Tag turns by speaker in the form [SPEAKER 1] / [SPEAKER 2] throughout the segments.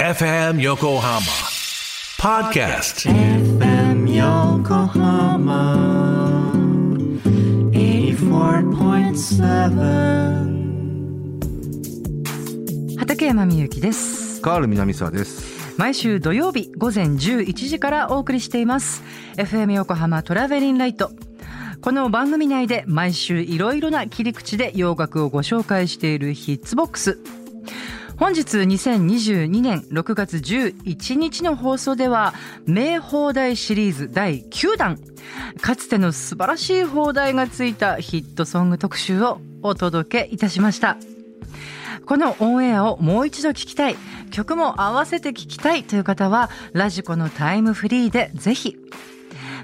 [SPEAKER 1] FM Yokohama Podcast.
[SPEAKER 2] FM Yokohama 84.7
[SPEAKER 3] 畠山みゆきです。
[SPEAKER 4] カール南沢です。
[SPEAKER 3] 毎週土曜日午前11時からお送りしています。FM 横浜トラベリンライトこの番組内で毎週いろいろな切り口で洋楽をご紹介しているヒッツボックス本日2022年6月11日の放送では名放題シリーズ第9弾かつての素晴らしい放題がついたヒットソング特集をお届けいたしました。このオンエアをもう一度聞きたい曲も合わせて聞きたいという方はラジコのタイムフリーでぜひ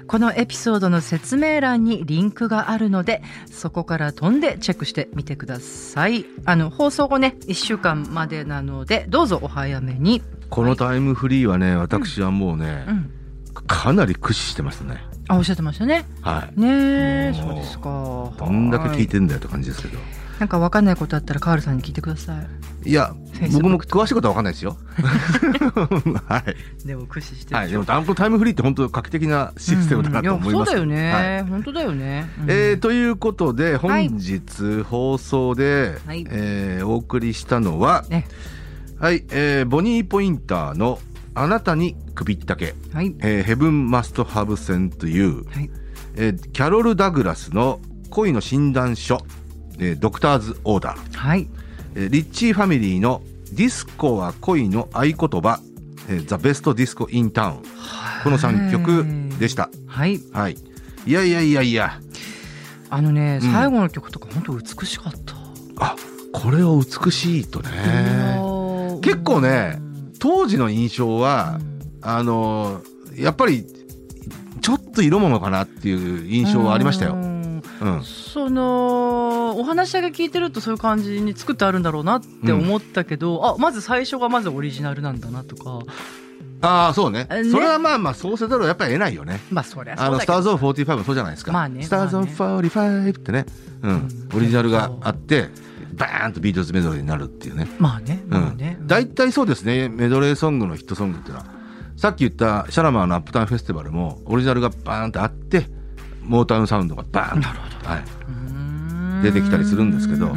[SPEAKER 3] このエピソードの説明欄にリンクがあるのでそこから飛んでチェックしてみてください。あの放送後ね1週間までなのでどうぞお早めに。
[SPEAKER 4] このタイムフリーはね、私はもうね、
[SPEAKER 3] うん。
[SPEAKER 4] かなり駆使してますね。
[SPEAKER 3] あおっしゃってましたね。
[SPEAKER 4] はい。
[SPEAKER 3] ねえそうですか。
[SPEAKER 4] どんだけ聞い
[SPEAKER 3] は
[SPEAKER 4] てんだよって感じですけど。
[SPEAKER 3] なんか分かんないことあったらカールさんに聞いてください。
[SPEAKER 4] いや、僕も詳しいことは分かんないですよ。はい。
[SPEAKER 3] でも駆使してる
[SPEAKER 4] はい。でも、ダンプタイムフリーって本当画期的なシステムだなと思います。
[SPEAKER 3] うん。そうだよね、
[SPEAKER 4] はい。
[SPEAKER 3] 本当だよね、うん。
[SPEAKER 4] えーということで本
[SPEAKER 3] はい。
[SPEAKER 4] 日放送で、
[SPEAKER 3] はい。
[SPEAKER 4] えーお送りしたのは、
[SPEAKER 3] ね。
[SPEAKER 4] はいえーボニー・ポインターの「あなたに首ったけ」
[SPEAKER 3] はい。
[SPEAKER 4] えーヘブン・マスト・ハブ・センという、
[SPEAKER 3] はい。
[SPEAKER 4] えーキャロル・ダグラスの恋の診断書、えードクターズ・オーダー、
[SPEAKER 3] はい。
[SPEAKER 4] えーリッチー・ファミリーのディスコは恋の合言葉、えーザ・ベスト・ディスコ・イン・タウン。この3曲でした。
[SPEAKER 3] はい。
[SPEAKER 4] はい。いやいやいやいや、
[SPEAKER 3] あのね、
[SPEAKER 4] うん。
[SPEAKER 3] 最後の曲とか本当美しかった、
[SPEAKER 4] あ、これを美しいとね。
[SPEAKER 3] うん
[SPEAKER 4] 結構ね当時の印象は
[SPEAKER 3] う、ん。
[SPEAKER 4] あのーやっぱり、ちょっと色物かなっていう印象はありましたよ。
[SPEAKER 3] うん
[SPEAKER 4] うん。
[SPEAKER 3] そのお話だけ聞いてるとそういう感じに作ってあるんだろうなって思ったけど、あまず最初がまずオリジナルなんだなとか
[SPEAKER 4] ああ、そうね
[SPEAKER 3] えね
[SPEAKER 4] それはまあまあ、そうせざるをやっぱり得ないよね。
[SPEAKER 3] まあそりゃ
[SPEAKER 4] あの、
[SPEAKER 3] そうだけど
[SPEAKER 4] スターズ・オン45もそうじゃないですか。
[SPEAKER 3] まあね
[SPEAKER 4] スターズ・オン
[SPEAKER 3] ま
[SPEAKER 4] 45ってね、うん
[SPEAKER 3] うん。
[SPEAKER 4] オリジナルがあって、バーンとビートルズメドレーになるっていうね。
[SPEAKER 3] まあね
[SPEAKER 4] うん
[SPEAKER 3] まあね、。
[SPEAKER 4] 大体そうですね、メドレーソングのヒットソングっていうのは、さっき言ったシャラマーのアップタウンフェスティバルも、オリジナルがバーンとあって、モータウンサウンドがバーンと。はい。
[SPEAKER 3] うん
[SPEAKER 4] 出てきたりするんですけど。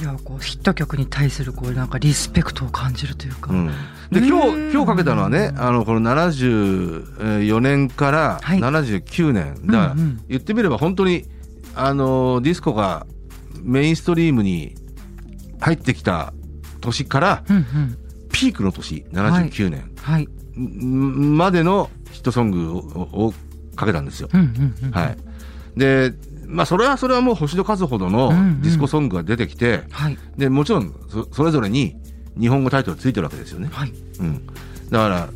[SPEAKER 3] いやこうヒット曲に対するこうなんかリスペクトを感じるというか、
[SPEAKER 4] うん。で、今日、
[SPEAKER 3] うん
[SPEAKER 4] 今日かけたのはね、あの、この74年から
[SPEAKER 3] はい
[SPEAKER 4] 79年。だから言ってみれば本当に、あの、ディスコがメインストリームに入ってきた年から、
[SPEAKER 3] うんうん
[SPEAKER 4] ピークの年、79年。までのヒットソングををかけたんですよ。はい。で、まあ、それはそれはもう星の数ほどのディスコソングが出てきて、
[SPEAKER 3] はい。
[SPEAKER 4] で、もちろんそ、それぞれに日本語タイトルついてるわけですよね。
[SPEAKER 3] はい。
[SPEAKER 4] うん。だから、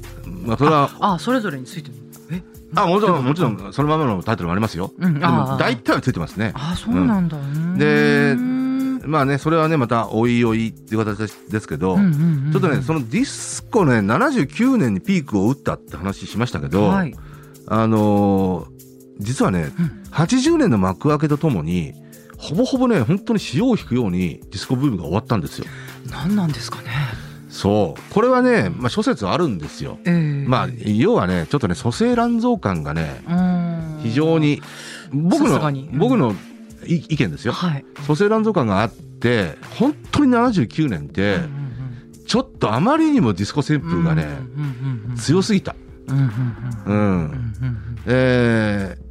[SPEAKER 4] まあ、それは、
[SPEAKER 3] ああそれぞれについてるえ？
[SPEAKER 4] あ、もちろん、もちろん、そのままのタイトルもありますよ。
[SPEAKER 3] うん
[SPEAKER 4] でも、大体はついてますね。
[SPEAKER 3] ああそうなんだ、
[SPEAKER 4] で
[SPEAKER 3] うん。
[SPEAKER 4] まあね、それはね、また、おいおいっていう形ですけど、ちょっとね、そのディスコね、79年にピークを打ったって話しましたけど、
[SPEAKER 3] はい
[SPEAKER 4] あのー実はね、
[SPEAKER 3] うん
[SPEAKER 4] 80年の幕開けとともに、ほぼほぼね、本当に潮を引くようにディスコブームが終わったんですよ。
[SPEAKER 3] 何なんですかね
[SPEAKER 4] そう。これはね、まあ諸説あるんですよ。
[SPEAKER 3] ええ
[SPEAKER 4] まあ、要はね、ちょっとね、蘇生乱造感がね、
[SPEAKER 3] うん
[SPEAKER 4] 非常に、僕の
[SPEAKER 3] うん
[SPEAKER 4] 僕のい意見ですよ。
[SPEAKER 3] はい
[SPEAKER 4] 蘇生乱造感があって、本当に79年って、
[SPEAKER 3] うんうん
[SPEAKER 4] ちょっとあまりにもディスコ旋
[SPEAKER 3] うん
[SPEAKER 4] 風がね、
[SPEAKER 3] うんうんうん
[SPEAKER 4] 強すぎた。
[SPEAKER 3] うん。
[SPEAKER 4] えー、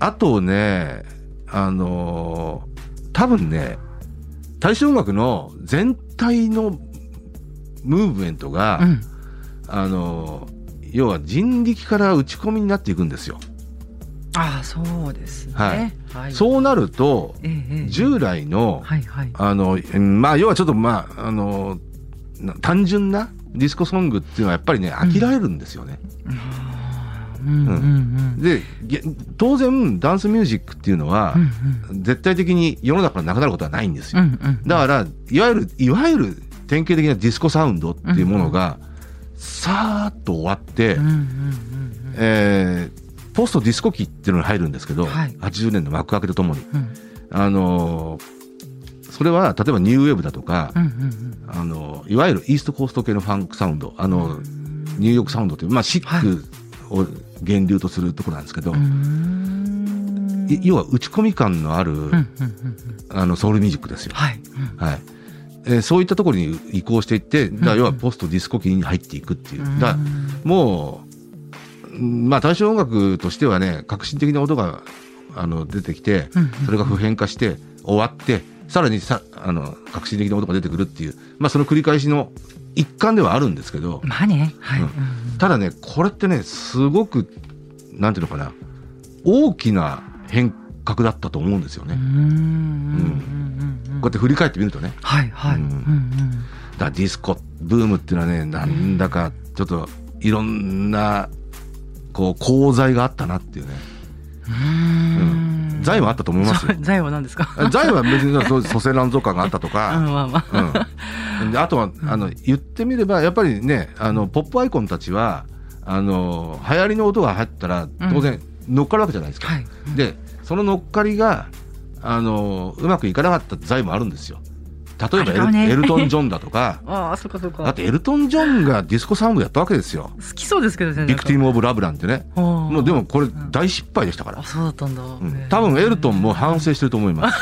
[SPEAKER 4] あとね、あのー多分ね、大正音楽の全体のムーブメントが、
[SPEAKER 3] うん。
[SPEAKER 4] あのー要は人力から打ち込みになっていくん。ですよ。
[SPEAKER 3] ああそうですね
[SPEAKER 4] はい
[SPEAKER 3] はい
[SPEAKER 4] そうなると、
[SPEAKER 3] ええ
[SPEAKER 4] 従来の、
[SPEAKER 3] はいはい
[SPEAKER 4] あの、まあ、要はちょっと、まあ、あの、な単純なディスコソングっていうのはやっぱりね、飽きられるんですよね。で、げ当然、ダンスミュージックっていうのは
[SPEAKER 3] う、ん
[SPEAKER 4] 絶対的に世の中からなくなることはないんですよ。
[SPEAKER 3] うんうん。
[SPEAKER 4] だから、いわゆる、いわゆる典型的なディスコサウンドっていうものが、さーっと終わって、えーポストディスコ期っていうのに入るんですけど、
[SPEAKER 3] はい。
[SPEAKER 4] 80年の幕開けとともに。
[SPEAKER 3] うん。
[SPEAKER 4] あのーそれは例えばニューウェーブだとか、
[SPEAKER 3] うんうん
[SPEAKER 4] あのいわゆるイーストコースト系のファンクサウンドあの、ニューヨークサウンドという、まあ、シックを源流とするところなんですけど、
[SPEAKER 3] うん。うーん
[SPEAKER 4] い要は打ち込み感のある、
[SPEAKER 3] うんうんうんうん
[SPEAKER 4] あのソウルミュージックですよ。
[SPEAKER 3] はい。うん
[SPEAKER 4] はいえーそういったところに移行していって、だ要はポストディスコ期に入っていくっていう。だもう、うんまあ大正音楽としてはね、革新的な音があの出てきて
[SPEAKER 3] うんうん、
[SPEAKER 4] それが普遍化して終わって、さらにさあの革新的な音が出てくるっていう、まあその繰り返しの一環ではあるんですけど、
[SPEAKER 3] まあね。はい。
[SPEAKER 4] うんただね、これってね、すごく、なんていうのかな、大きな変革だったと思うんですよね。
[SPEAKER 3] うん
[SPEAKER 4] こうやって振り返ってみるとね。
[SPEAKER 3] はいはい。
[SPEAKER 4] う
[SPEAKER 3] うんんうん
[SPEAKER 4] だディスコブームっていうのはね、なんだかちょっといろんな、こう、功罪があったなっていうね。
[SPEAKER 3] うん
[SPEAKER 4] 財はあったと思います
[SPEAKER 3] 財は何ですか？
[SPEAKER 4] 財は別にそう蘇生乱造感があったと
[SPEAKER 3] うん
[SPEAKER 4] か、
[SPEAKER 3] まあまあ。
[SPEAKER 4] うん。であとは、あの、言ってみれば、やっぱりね、あの、ポップアイコンたちは、あの、流行りの音が入ったら、当然乗っかるわけじゃないですか。
[SPEAKER 3] はい。
[SPEAKER 4] で、その乗っかりが、あの、うまくいかなかった財もあるんですよ。例えばエル,、
[SPEAKER 3] ね
[SPEAKER 4] エルトン・ジョンだとか、
[SPEAKER 3] ああ、そうかそうか。
[SPEAKER 4] だってエルトン・ジョンがディスコサウンドやったわけですよ。
[SPEAKER 3] 好きそうですけどね。
[SPEAKER 4] Vic tim of Love なんてね。
[SPEAKER 3] も
[SPEAKER 4] もうでもこれ大失敗でしたから
[SPEAKER 3] あ、。そうだったんだ。
[SPEAKER 4] うん多分エルトンも反省してると思います。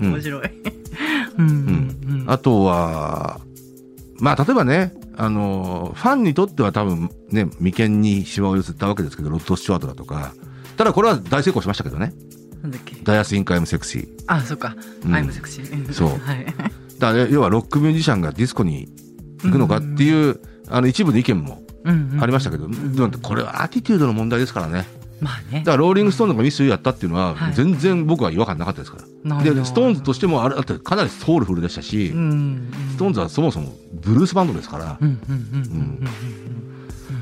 [SPEAKER 4] う ん
[SPEAKER 3] 面白い。うんうん
[SPEAKER 4] あとは、まあ例えばね、あの、ファンにとっては多分ね、眉間にシワを寄せたわけですけど、ロッド・スチュワートだとか。ただこれは大成功しましたけどね。
[SPEAKER 3] なんだっけ？
[SPEAKER 4] Da Ya Think I'm Sexy。
[SPEAKER 3] あ、そうか。
[SPEAKER 4] うん
[SPEAKER 3] I'm Sexy。
[SPEAKER 4] そう
[SPEAKER 3] はい。
[SPEAKER 4] だから要はロックミュージシャンがディスコに行くのかっていう、あの一部の意見もありましたけど、これはアティテュードの問題ですからね。
[SPEAKER 3] まあね
[SPEAKER 4] だか。らローリング・ストーンズが Miss You やったっていうのは
[SPEAKER 3] はい
[SPEAKER 4] 全然僕は違和感なかったですから。
[SPEAKER 3] なんだ
[SPEAKER 4] で、ストーンズとしてもあれだってかなりソウルフルでしたし、
[SPEAKER 3] うん。
[SPEAKER 4] ストーンズはそもそもブルースバンドですから
[SPEAKER 3] う、んうんうんうん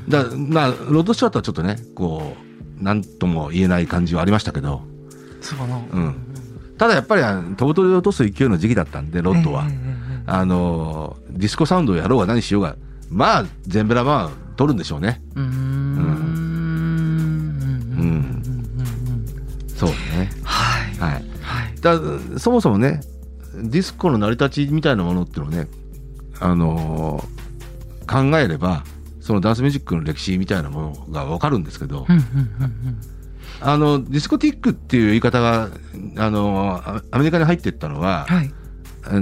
[SPEAKER 4] だまあ、ロッド・スチュワートはちょっとね、こう、なんとも言えない感じはありましたけど、
[SPEAKER 3] うん。そうかな。
[SPEAKER 4] うんただやっぱり飛ぶ鳥を落とす勢いの時期だったんで、ロッドは。あのーディスコサウンドをやろうが何しようが、まあ、全ベラまあ、取るんでしょうね。
[SPEAKER 3] うーん。うんうんうんうん
[SPEAKER 4] そうね。
[SPEAKER 3] はい。
[SPEAKER 4] はい。
[SPEAKER 3] はい。
[SPEAKER 4] だそもそもね、ディスコの成り立ちみたいなものっていうのをね、あのー考えれば、そのダンスミュージックの歴史みたいなものがわかるんですけど、
[SPEAKER 3] うんうんうん
[SPEAKER 4] あの、ディスコティックっていう言い方が、あのーアアメリカに入っていったのは
[SPEAKER 3] うん。、はい。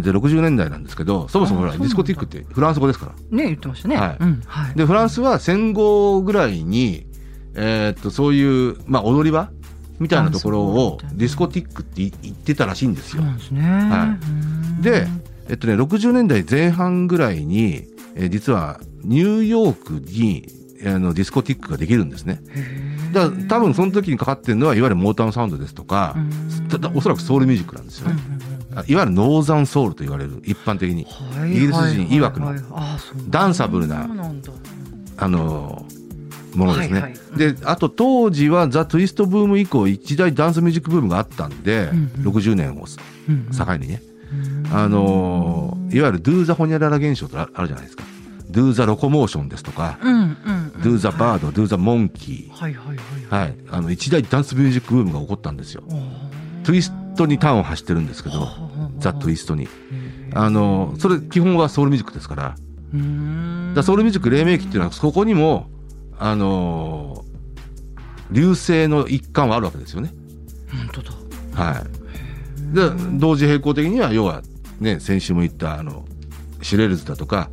[SPEAKER 4] で60年代なんですけど、そもそもディスコティックってフランス語ですから。
[SPEAKER 3] ね言ってましたね。
[SPEAKER 4] はい
[SPEAKER 3] うんはい。
[SPEAKER 4] で、フランスは戦後ぐらいに、えーっと、そういう、まあ、踊り場みたいなところをディスコティックって言ってたらしいんですよ
[SPEAKER 3] そう。なんですね。
[SPEAKER 4] はい
[SPEAKER 3] い
[SPEAKER 4] で、えっとね、60年代前半ぐらいに、えー実はニューヨークにあのディスコティックができるんですね。だから多分その時にかかってるのは、いわゆるモータウンサウンドですとか、おそらくソウルミュージックなんですよね。あいわゆるノーザンソウルと言われる、一般的に。イギリス人曰くの。ダンサブルなあのものですね。
[SPEAKER 3] はいはい。
[SPEAKER 4] で、あと当時は The Twist ブーム以降、一大ダンスミュージックブームがあったんで、
[SPEAKER 3] うんうん。
[SPEAKER 4] 60年を境にね、あのいわゆる Do the ホニャララ現象とああるじゃないですか。 Do the Locomotion ですとか、
[SPEAKER 3] うんうん
[SPEAKER 4] Do the Bird、Do the Monkey
[SPEAKER 3] はいはいはい。
[SPEAKER 4] ー、はい、あの一大ダンスミュージックブームが起こったんですよ。 Twist に端を発してるんですけど、 The Twist に。あのそれ基本はソウルミュージックですから、だソウルミュージック黎明期っていうのはそこにもあの隆盛の一環はあるわけですよね。
[SPEAKER 3] 本当だ。
[SPEAKER 4] はい。で同時並行的には要はね先週も言ったあのシュレルズだとか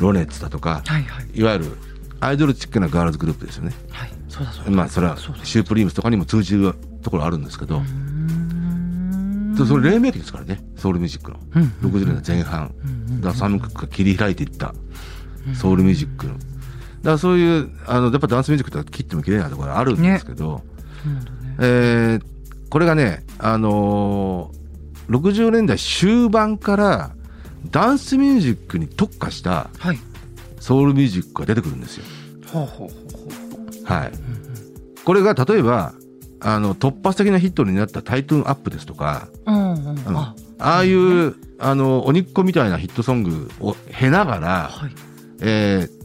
[SPEAKER 4] ロネッツだとか
[SPEAKER 3] はいはい。
[SPEAKER 4] いわゆるアイドルチックなガールズグループですよね。
[SPEAKER 3] はい。そうだそうだ。
[SPEAKER 4] まあそれはシュープリームスとかにも通じるところあるんですけど、でそれ黎明期ですからねソウルミュージックの。
[SPEAKER 3] うん
[SPEAKER 4] 60年代前半。だからサム・クックが切り開いていったソウルミュージックの。だからそういう、あの、やっぱダンスミュージックって切っても切れないところあるんですけど、
[SPEAKER 3] そうなんだね。
[SPEAKER 4] えーこれがね、あのー60年代終盤からダンスミュージックに特化した
[SPEAKER 3] はい。
[SPEAKER 4] ソウルミュージックが出てくるんですよ。はい。これが例えば、あの、突発的なヒットになったタイトゥーンアップですとか、
[SPEAKER 3] ううん。うん。
[SPEAKER 4] あ。の
[SPEAKER 3] あ
[SPEAKER 4] いう、あの、鬼っ子みたいなヒットソングを経ながら、
[SPEAKER 3] はい。
[SPEAKER 4] えー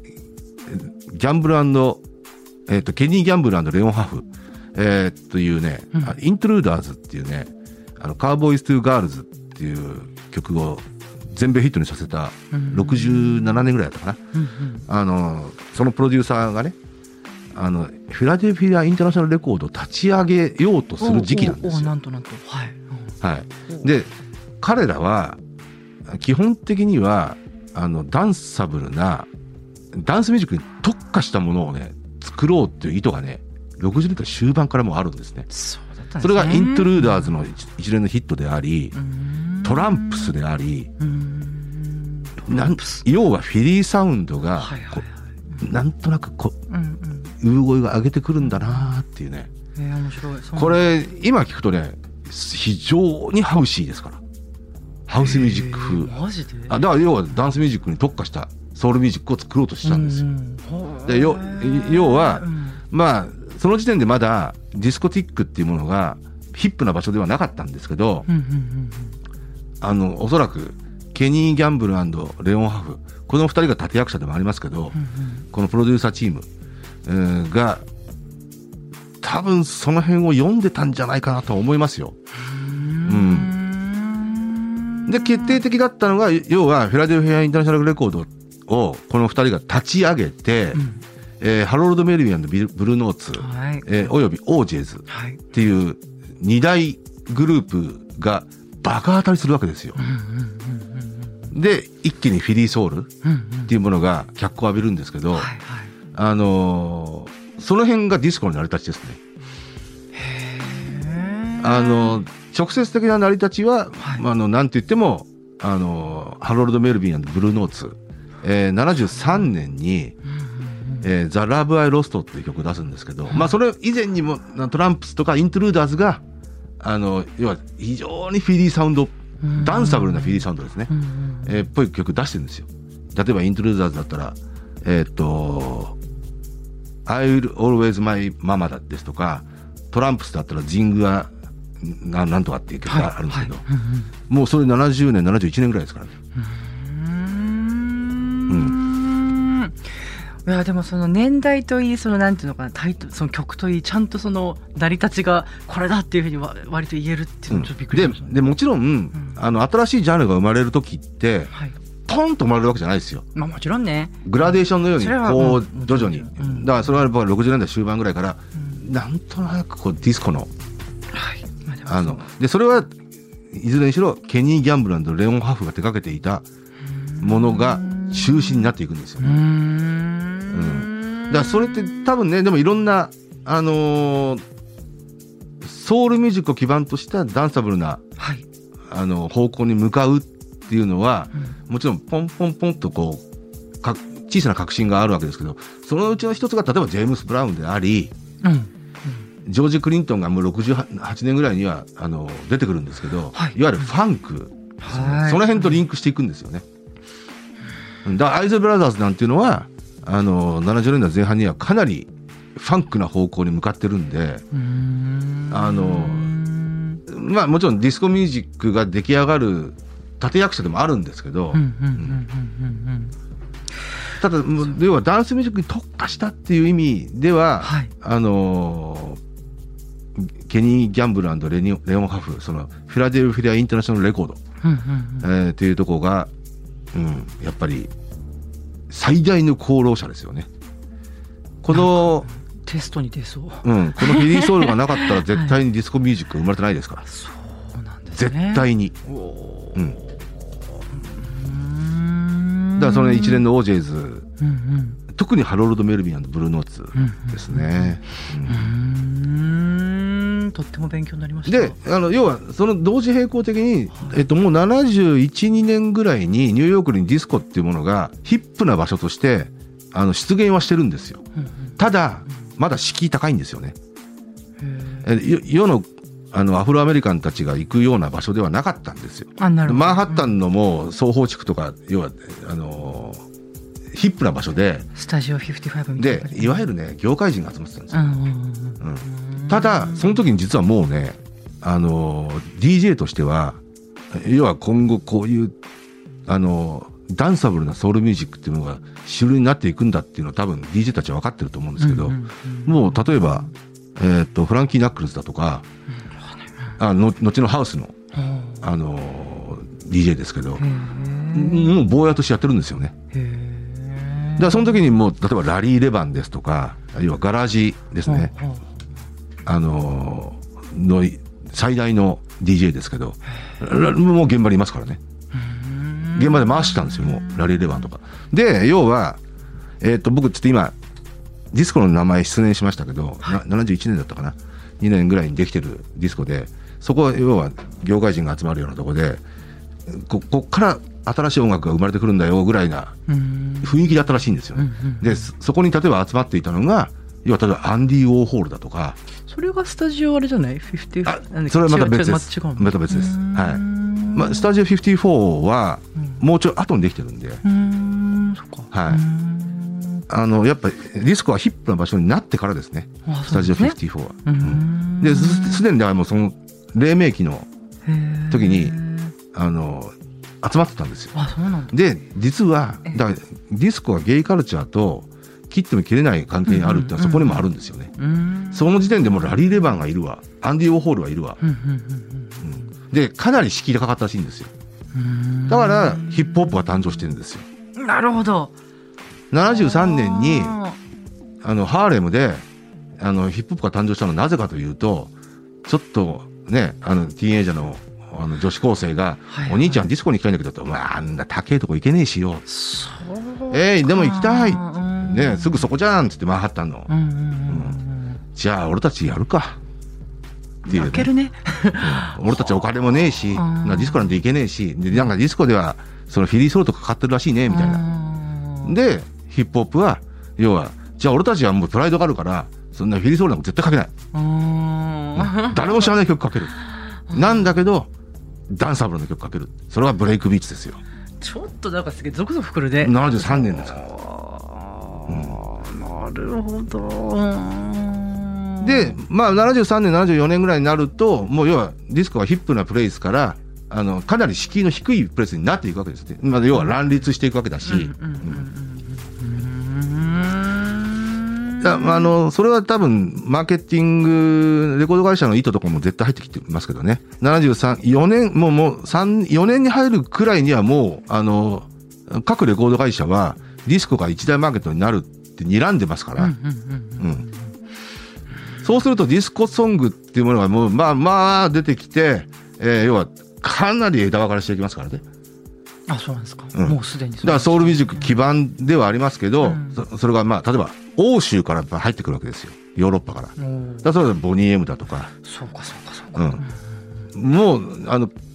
[SPEAKER 4] ギャンブルえっ、と、ケニー・ギャンブルレオン・ハフ、えーというね、
[SPEAKER 3] うん。
[SPEAKER 4] あイントルーダーズっていうね、あの、カーボーイズ・トゥ・ガールズっていう曲を全米ヒットにさせた
[SPEAKER 3] うん。
[SPEAKER 4] 67年ぐらいだったかな、
[SPEAKER 3] うんうん。
[SPEAKER 4] あのそのプロデューサーがねあのフィラデルフィア・インターナショナルレコードを立ち上げようとする時期なんですよ。
[SPEAKER 3] なんとなんと。はい。
[SPEAKER 4] はい、で彼らは基本的にはあのダンサブルなダンスミュージックに特化したものをね作ろうっていう意図がね60年代終盤からもうあるんですね。
[SPEAKER 3] そうだったんですね。
[SPEAKER 4] それがイントルーダーズの一一連のヒットであり
[SPEAKER 3] うーん
[SPEAKER 4] トランプスでありなん要はフィリーサウンドが
[SPEAKER 3] はいはい
[SPEAKER 4] なんとなくこ
[SPEAKER 3] うんうん。
[SPEAKER 4] う産声が上げてくるんだなっていうね。
[SPEAKER 3] えー、面白い。
[SPEAKER 4] これ今聞くとね非常にハウシーですから。ハウスミュージック。
[SPEAKER 3] え
[SPEAKER 4] 風
[SPEAKER 3] ーマジで？
[SPEAKER 4] あだから要はダンスミュージックに特化したソウルミュージックを作ろうとしたんですよ。
[SPEAKER 3] よ
[SPEAKER 4] でよ要はまあその時点でまだディスコティックっていうものがヒップな場所ではなかったんですけど、
[SPEAKER 3] うんうんうん
[SPEAKER 4] あのおそらくケニー・ギャンブルレオン・ハフ。この2人が立役者でもありますけど、
[SPEAKER 3] うん
[SPEAKER 4] このプロデューサーチーム、えーが多分その辺を読んでたんじゃないかなと思いますよ。
[SPEAKER 3] うん。
[SPEAKER 4] で決定的だったのが要はフィラデルフィア・インターナショナルレコードをこの2人が立ち上げて、
[SPEAKER 3] うん。
[SPEAKER 4] えーハロルド・メルビアンのビルブルーノーツ、
[SPEAKER 3] はい。
[SPEAKER 4] えーおよびオージェズ
[SPEAKER 3] はい。
[SPEAKER 4] っていう2大グループがバカ当たりするわけですよ。で一気にフィリーソウルっていうものが脚光を浴びるんですけど、あのーその辺がディスコの成り立ちですね。あの直接的な成り立ちは、
[SPEAKER 3] はい。
[SPEAKER 4] まああのなんて言ってもあのハロルド・メルビンブルーノーツ、えー、73年に
[SPEAKER 3] うんうんうん「
[SPEAKER 4] えー、ザ・ラブ・アイ・ロスト」っていう曲を出すんですけど、まあそれ以前にもトランプスとかイントゥルーダーズがあの要は非常にフィリーサウンド
[SPEAKER 3] うん。
[SPEAKER 4] ダンサブルなフィリーサウンドですね、えーっぽい曲出してるんですよ。例えばイントゥルーダーズだったらえーっと「I'll always love my mama」だですとかトランプスだったら「ジングアななんとか」っていう曲があるんですけど、
[SPEAKER 3] はい。はい
[SPEAKER 4] もうそれ70年71年ぐらいですからね。
[SPEAKER 3] うんいやでもその年代といいそのなんていうのかなタイトルその曲といいちゃんとその成り立ちがこれだっていうふうにわ割と言えるっていうのはちょっとびっくりし
[SPEAKER 4] で
[SPEAKER 3] ましたね。
[SPEAKER 4] でもちろん、あの新しいジャンルが生まれる時って
[SPEAKER 3] はい。
[SPEAKER 4] ポンと生まれるわけじゃないですよ。
[SPEAKER 3] まあもちろんね。
[SPEAKER 4] グラデーションのようにこ
[SPEAKER 3] う
[SPEAKER 4] うん徐々に、
[SPEAKER 3] うん。
[SPEAKER 4] だからそれはやっぱ60年代終盤ぐらいから、
[SPEAKER 3] うん。
[SPEAKER 4] なんとなくこうディスコの
[SPEAKER 3] はい。まあ
[SPEAKER 4] あのでそれはいずれにしろケニー・ギャンブルレオン・ハフが手掛けていたものが中心になっていくんですよ
[SPEAKER 3] う。ん。
[SPEAKER 4] だからそれって多分ねでもいろんなあのーソウルミュージックを基盤としたダンサブルな
[SPEAKER 3] はい。
[SPEAKER 4] あの方向に向かうっていうのは
[SPEAKER 3] うん
[SPEAKER 4] もちろんポンポンポンとこうか小さな革新があるわけですけどそのうちの一つが例えばジェームス・ブラウンであり
[SPEAKER 3] うん。
[SPEAKER 4] ジョージ・クリントンがもう68年ぐらいにはあの出てくるんですけど、
[SPEAKER 3] はい
[SPEAKER 4] い、わゆるファンク、
[SPEAKER 3] はい
[SPEAKER 4] その辺とリンクしていくんですよね。だからアイズレー・ブラザーズなんていうのはあの70年代前半にはかなりファンクな方向に向かってるんで、あのまあもちろんディスコミュージックが出来上がる立役者でもあるんですけど、ただもう要はダンスミュージックに特化したっていう意味では、
[SPEAKER 3] はい。
[SPEAKER 4] あのーケニー・ギャンブルレニオレオン・ハフそのフィラデルフィア・インターナショナル・レコード、
[SPEAKER 3] うんうんうん。
[SPEAKER 4] えーっていうところが、うん、やっぱり最大の功労者ですよね。この、
[SPEAKER 3] テストに出そう。
[SPEAKER 4] うん、このフィリーソウルがなかったら絶対にディスコミュージック生まれてないですから、
[SPEAKER 3] そうなんです
[SPEAKER 4] 絶
[SPEAKER 3] ね。
[SPEAKER 4] 対に。うん、
[SPEAKER 3] うーん。
[SPEAKER 4] だからその一連のオージェイズ。
[SPEAKER 3] うんうん。
[SPEAKER 4] 特にハロルド・メルビンブルーノーツですね。うん。
[SPEAKER 3] うーんとっても勉強になりました。
[SPEAKER 4] であの要はその同時並行的に、えっと、もう712年ぐらいにニューヨークにディスコっていうものがヒップな場所としてあの出現はしてるんですよ。
[SPEAKER 3] うんうん。
[SPEAKER 4] ただまだ敷居高いんですよね。えよ世のあのアフロアメリカンたちが行くような場所ではなかったんですよ。
[SPEAKER 3] あなるほど。
[SPEAKER 4] マンハッタンのもう双方地区とか要はあのヒップな場所で
[SPEAKER 3] スタジオ55みたいな。
[SPEAKER 4] でいわゆるね業界人が集まってたんですよ、
[SPEAKER 3] うんうんうんうん。
[SPEAKER 4] うんただその時に実はもうねあの DJ としては要は今後こういうあのダンサブルなソウルミュージックっていうのが主流になっていくんだっていうのは多分 DJ たちは分かってると思うんですけど、
[SPEAKER 3] うんうん
[SPEAKER 4] もう例えば、えーっとフランキー・ナックルズだとか、あの後のハウスの
[SPEAKER 3] うん。
[SPEAKER 4] あの DJ ですけど、
[SPEAKER 3] へー。
[SPEAKER 4] もう坊やとしてやってるんですよね。
[SPEAKER 3] へ
[SPEAKER 4] だからその時にもう例えばラリーレバンですとか要はガラージです
[SPEAKER 3] ー
[SPEAKER 4] ね、あのーの最大の DJ ですけどらもう現場にいますからね。現場で回してたんですよもうラリーレバンとか。で要は、えっと僕ちょっと今ディスコの名前失念しましたけど、な71年だったかな。2年ぐらいにできてるディスコでそこは要は業界人が集まるようなとこでここっから新しい音楽が生まれてくるんだよぐらいな
[SPEAKER 3] うん。
[SPEAKER 4] 雰囲気だったらしいんですよね。でそそこに例えば集まっていたのが要は例えばアンディ・ウォーホールだとか
[SPEAKER 3] それがスタジオあれじゃない？50
[SPEAKER 4] あそれはまた別です。また別です。はい。まあ、スタジオ54はもうちょい後にできてるんで、
[SPEAKER 3] うーんそっか。
[SPEAKER 4] はい。あのやっぱりディスコはヒップな場所になってからですね。
[SPEAKER 3] あ
[SPEAKER 4] スタジオ
[SPEAKER 3] そうなんですね
[SPEAKER 4] 54は。
[SPEAKER 3] うーん。
[SPEAKER 4] ですすでにもうその黎明期の時にあの集まってたんですよ。
[SPEAKER 3] あそうなんだ。
[SPEAKER 4] で実はだディスコはゲイカルチャーと切っても切れない関係にあるってのはそこにもあるんですよね。その時点でもうラリー・レバンがいるわ。アンディ・ウォーホールはいるわ、
[SPEAKER 3] うんうん
[SPEAKER 4] でかなり敷居がかかったらしいんですよ。だからヒップホップが誕生してるんですよ。
[SPEAKER 3] なるほど。
[SPEAKER 4] 73年に
[SPEAKER 3] あ
[SPEAKER 4] あのハーレムであのヒップホップが誕生したのはなぜかというとちょっとねあのティーンエイジャーのあの女子高生が、
[SPEAKER 3] はいはい。
[SPEAKER 4] お兄ちゃんディスコに行きたいんだけどお前あんな高いとこ行けねえしよ。えい、でも行きたい。
[SPEAKER 3] うん
[SPEAKER 4] ねすぐそこじゃんっつってマンハッタンの。じゃあ俺たちやるか。っていうね
[SPEAKER 3] ね
[SPEAKER 4] 俺たちお金もねえし、
[SPEAKER 3] ん
[SPEAKER 4] なディスコなんて行けねえし、でなんかディスコではそのフィリーソウルかかってるらしいね、みたいな。
[SPEAKER 3] な
[SPEAKER 4] で、ヒップホップは、要は、じゃあ俺たちはもうプライドがあるから、そんなフィリーソウルなんか絶対かけない。
[SPEAKER 3] うん
[SPEAKER 4] 誰も知らない曲かける。なんだけど、ダンサブルの曲かける。それはブレイクビーツですよ。
[SPEAKER 3] ちょっとなんかすげえゾクゾクくるね
[SPEAKER 4] 73年ですから。
[SPEAKER 3] なるほど。うん。
[SPEAKER 4] で、まあ73年、74年ぐらいになると、もう要はディスコはヒップなプレイスから、あの、かなり敷居の低いプレイスになっていくわけですね。まあ要は乱立していくわけだし、あ、あのそれは多分マーケティングレコード会社の意図とかも絶対入ってきてますけどね。734年もうもう3 4年に入るくらいにはもうあの各レコード会社はディスコが一大マーケットになるって睨んでますから、
[SPEAKER 3] うん
[SPEAKER 4] そうするとディスコソングっていうものがもうまあまあ出てきて、えー要はかなり枝分かれしていきますからね。
[SPEAKER 3] あそうなんですか。
[SPEAKER 4] うん。
[SPEAKER 3] もうすでに
[SPEAKER 4] だからソウルミュージック基盤ではありますけど、
[SPEAKER 3] うん。
[SPEAKER 4] そそれがまあ例えば欧州から入ってくるわけですよ。ヨーロッパから。だそれはボニー・エムだとか、
[SPEAKER 3] そうかそうかそうか。
[SPEAKER 4] うん、もうあの結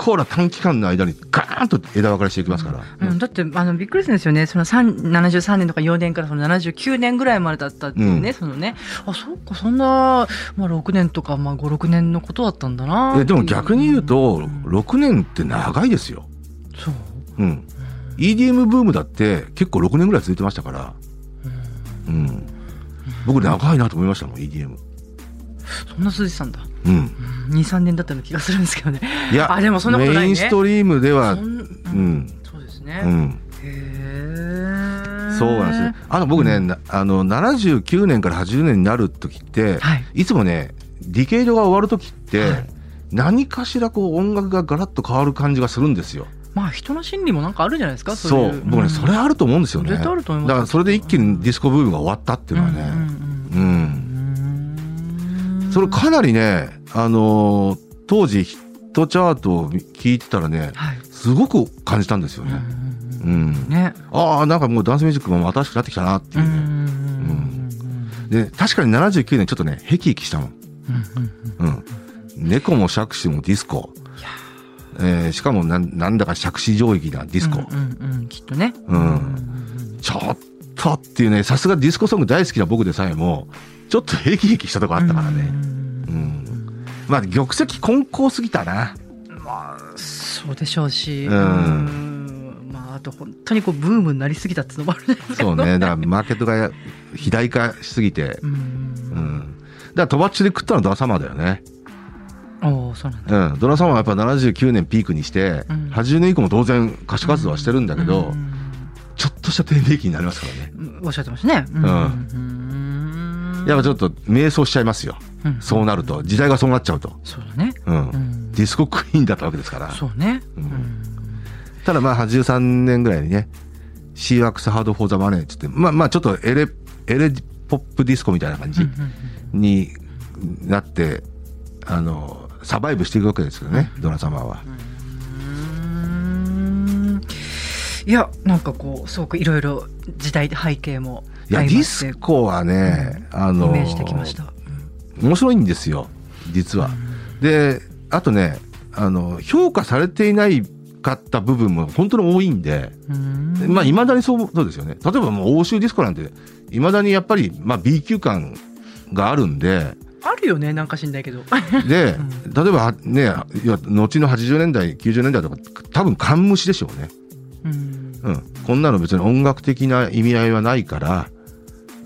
[SPEAKER 4] 構な短期間の間にガーンと枝分かれしていきますから、
[SPEAKER 3] うん、だってあのびっくりするんですよね、その3 73年とか4年からその79年ぐらいまでだったっていうね、
[SPEAKER 4] うん。
[SPEAKER 3] そのね、あそうか、そんな、まあ、6年とか、まあ、5、6年のことだったんだな。
[SPEAKER 4] でも逆に言うと
[SPEAKER 3] ん。
[SPEAKER 4] 6年って長いですよ、
[SPEAKER 3] そう、
[SPEAKER 4] うん、EDM ブームだって結構6年ぐらい続いてましたから、うん、僕長いなと思いましたもん EDM、
[SPEAKER 3] そんな数字なんだ。
[SPEAKER 4] うん、
[SPEAKER 3] うん2、3年だったような気がするんですけどね。
[SPEAKER 4] いや
[SPEAKER 3] あでもそんなことないね
[SPEAKER 4] メインストリームでは
[SPEAKER 3] う
[SPEAKER 4] うんん、
[SPEAKER 3] そうですね。
[SPEAKER 4] うん、
[SPEAKER 3] へえ。
[SPEAKER 4] そうなんですよ。あの僕ね、なあの79年から80年になる時って、
[SPEAKER 3] はい
[SPEAKER 4] い、つもね、ディケイドが終わる時って、
[SPEAKER 3] はい
[SPEAKER 4] 何かしらこう音楽がガラッと変わる感じがするんですよ。
[SPEAKER 3] まあ、人の心理もなんかあるじゃないですか、
[SPEAKER 4] そう僕ね、それあると思うんですよね。
[SPEAKER 3] 絶対あると思います
[SPEAKER 4] だからそれで一気にディスコブームが終わったっていうのはね、うん
[SPEAKER 3] うんうんうんうん
[SPEAKER 4] それかなりね、あのー当時ヒットチャートを聞いてたらね、
[SPEAKER 3] はい。
[SPEAKER 4] すごく感じたんですよね。うん。
[SPEAKER 3] ね。
[SPEAKER 4] ああ、なんかもうダンスミュージックも新しくなってきたなっていうね。で、確かに79年ちょっとね、ヘキヘキしたもん。うん。猫も杓子もディスコ。えーしかもなんなんだか杓子定規なディスコ。
[SPEAKER 3] うんうんうんきっとね。
[SPEAKER 4] うんちょっとっていうね、さすがディスコソング大好きな僕でさえも、ちょっとヘキヘキしたとこあったからね。うん。まあ、玉石混交すぎたな。
[SPEAKER 3] まあ、そうでしょうし。
[SPEAKER 4] うん
[SPEAKER 3] うんまあ、あと本当にこうブームになりすぎたっていうのもあるじゃないですか。
[SPEAKER 4] そうね。だからマーケットが肥大化しすぎて。
[SPEAKER 3] うん。
[SPEAKER 4] うん。だから、とばっちで食ったのはドラサマーだよね。
[SPEAKER 3] おおそうなんだ。
[SPEAKER 4] うん。ドラサマーはやっぱ79年ピークにして、
[SPEAKER 3] うん
[SPEAKER 4] 80年以降も当然歌手活動はしてるんだけど、
[SPEAKER 3] うん
[SPEAKER 4] ちょっとした低迷期になりますからね。
[SPEAKER 3] うんおっしゃってましたね。うんうん
[SPEAKER 4] やっぱちょっと迷走しちゃいますよ。
[SPEAKER 3] うん
[SPEAKER 4] そうなると。時代がそうなっちゃうと。
[SPEAKER 3] そうだね。
[SPEAKER 4] うん。
[SPEAKER 3] うん
[SPEAKER 4] ディスコクイーンだったわけですから。
[SPEAKER 3] そうね。
[SPEAKER 4] う
[SPEAKER 3] うんん
[SPEAKER 4] ただまあ83年ぐらいにね、 She Works Hard for the Money っつって、まあまあちょっとエレ、エレポップディスコみたいな感じになって、あの、サバイブしていくわけですよね、ドナ様は。
[SPEAKER 3] うんいやなんかこうすごくいろいろ時代背景も
[SPEAKER 4] いや、ディスコはね、あの、
[SPEAKER 3] イメージできました。
[SPEAKER 4] 面白いんですよ、実は。で、あとね、あの、評価されていないかった部分も本当に多いんで、
[SPEAKER 3] うん
[SPEAKER 4] まあ、未だにそうそうですよね。例えばもう欧州ディスコなんて、未だにやっぱり、まあ、B 級感があるんで、
[SPEAKER 3] あるよねなんか知んないけど。
[SPEAKER 4] で、例えばね、後の80年代、90年代とか、多分、カンムシでしょうね。
[SPEAKER 3] うん
[SPEAKER 4] うん。こんなの別に音楽的な意味合いはないから、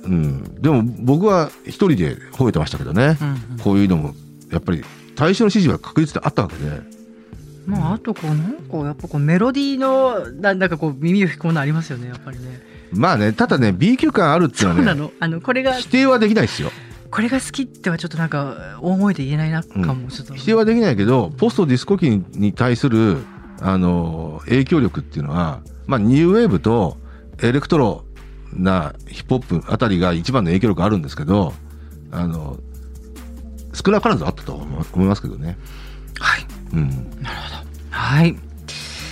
[SPEAKER 4] うん。でも、僕は一人で吠えてましたけどね。
[SPEAKER 3] うん
[SPEAKER 4] こういうのも、やっぱり、対象の支持は確実であったわけで。
[SPEAKER 3] まああとこうなんかやっぱこうメロディーのななんかこう耳を引くものありますよねやっぱりね。
[SPEAKER 4] まあね、ただね、B 級感あるっていう
[SPEAKER 3] そうな
[SPEAKER 4] のはね、
[SPEAKER 3] のあのこれが
[SPEAKER 4] 否定はできないですよ。
[SPEAKER 3] これが好きってはちょっとなんか大声で言えないなかもちょっと。
[SPEAKER 4] 否定はできないけど、ポストディスコ期に対する、あの、影響力っていうのは、まあ、ニューウェーブとエレクトロなヒップホップあたりが一番の影響力あるんですけど、あの、少なからずあったと思思いますけどね。
[SPEAKER 3] はい
[SPEAKER 4] うん。
[SPEAKER 3] はい。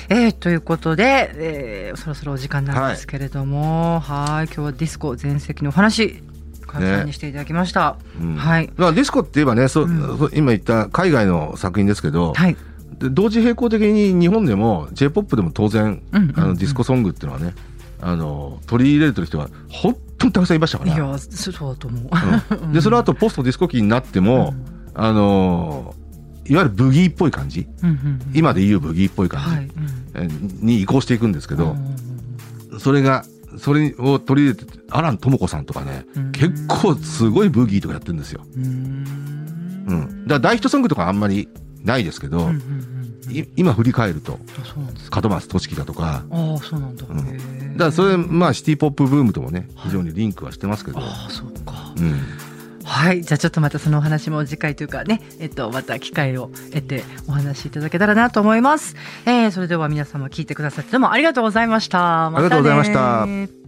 [SPEAKER 3] えー、ということで、えー、そろそろお時間なんですけれども、はい今日はディスコ前史のお話、簡単にしていただきました。
[SPEAKER 4] うん
[SPEAKER 3] はい。
[SPEAKER 4] まあ、ディスコって言えばね、そ
[SPEAKER 3] うん
[SPEAKER 4] 今言った海外の作品ですけど、
[SPEAKER 3] はい。
[SPEAKER 4] で同時並行的に日本でも J-POP でも当然、
[SPEAKER 3] うんうんうん
[SPEAKER 4] あのディスコソングっていうのはね、あの取り入れてる人が本当にたくさんいましたから。
[SPEAKER 3] いや、そそうだと思う。
[SPEAKER 4] うん。でその後ポストディスコ期になっても、あのいわゆるブギーっぽい感じ。
[SPEAKER 3] うんうんうん。
[SPEAKER 4] 今で言うブギーっぽい感じ、
[SPEAKER 3] はい。うん。
[SPEAKER 4] えに移行していくんですけど、
[SPEAKER 3] うん
[SPEAKER 4] それがそれを取り入れてアラン智子さんとかね、
[SPEAKER 3] うん。
[SPEAKER 4] 結構すごいブギーとかやってるんですよ、
[SPEAKER 3] うん。
[SPEAKER 4] うん、だから大ヒットソングとかあんまりないですけど、
[SPEAKER 3] うんうんうん。
[SPEAKER 4] い今振り返ると。門松俊樹だとか
[SPEAKER 3] ああ、そうなんだ。
[SPEAKER 4] うんだからそれまあシティポップブームともね非常にリンクはしてますけど、
[SPEAKER 3] ああ、そうか。
[SPEAKER 4] うん、
[SPEAKER 3] はい。じゃあちょっとまたそのお話も次回というかね、えっと、また機会を得てお話しいただけたらなと思います。えー、それでは皆様聞いてくださってどうもありがとうございました。またね
[SPEAKER 4] ありがとうございました。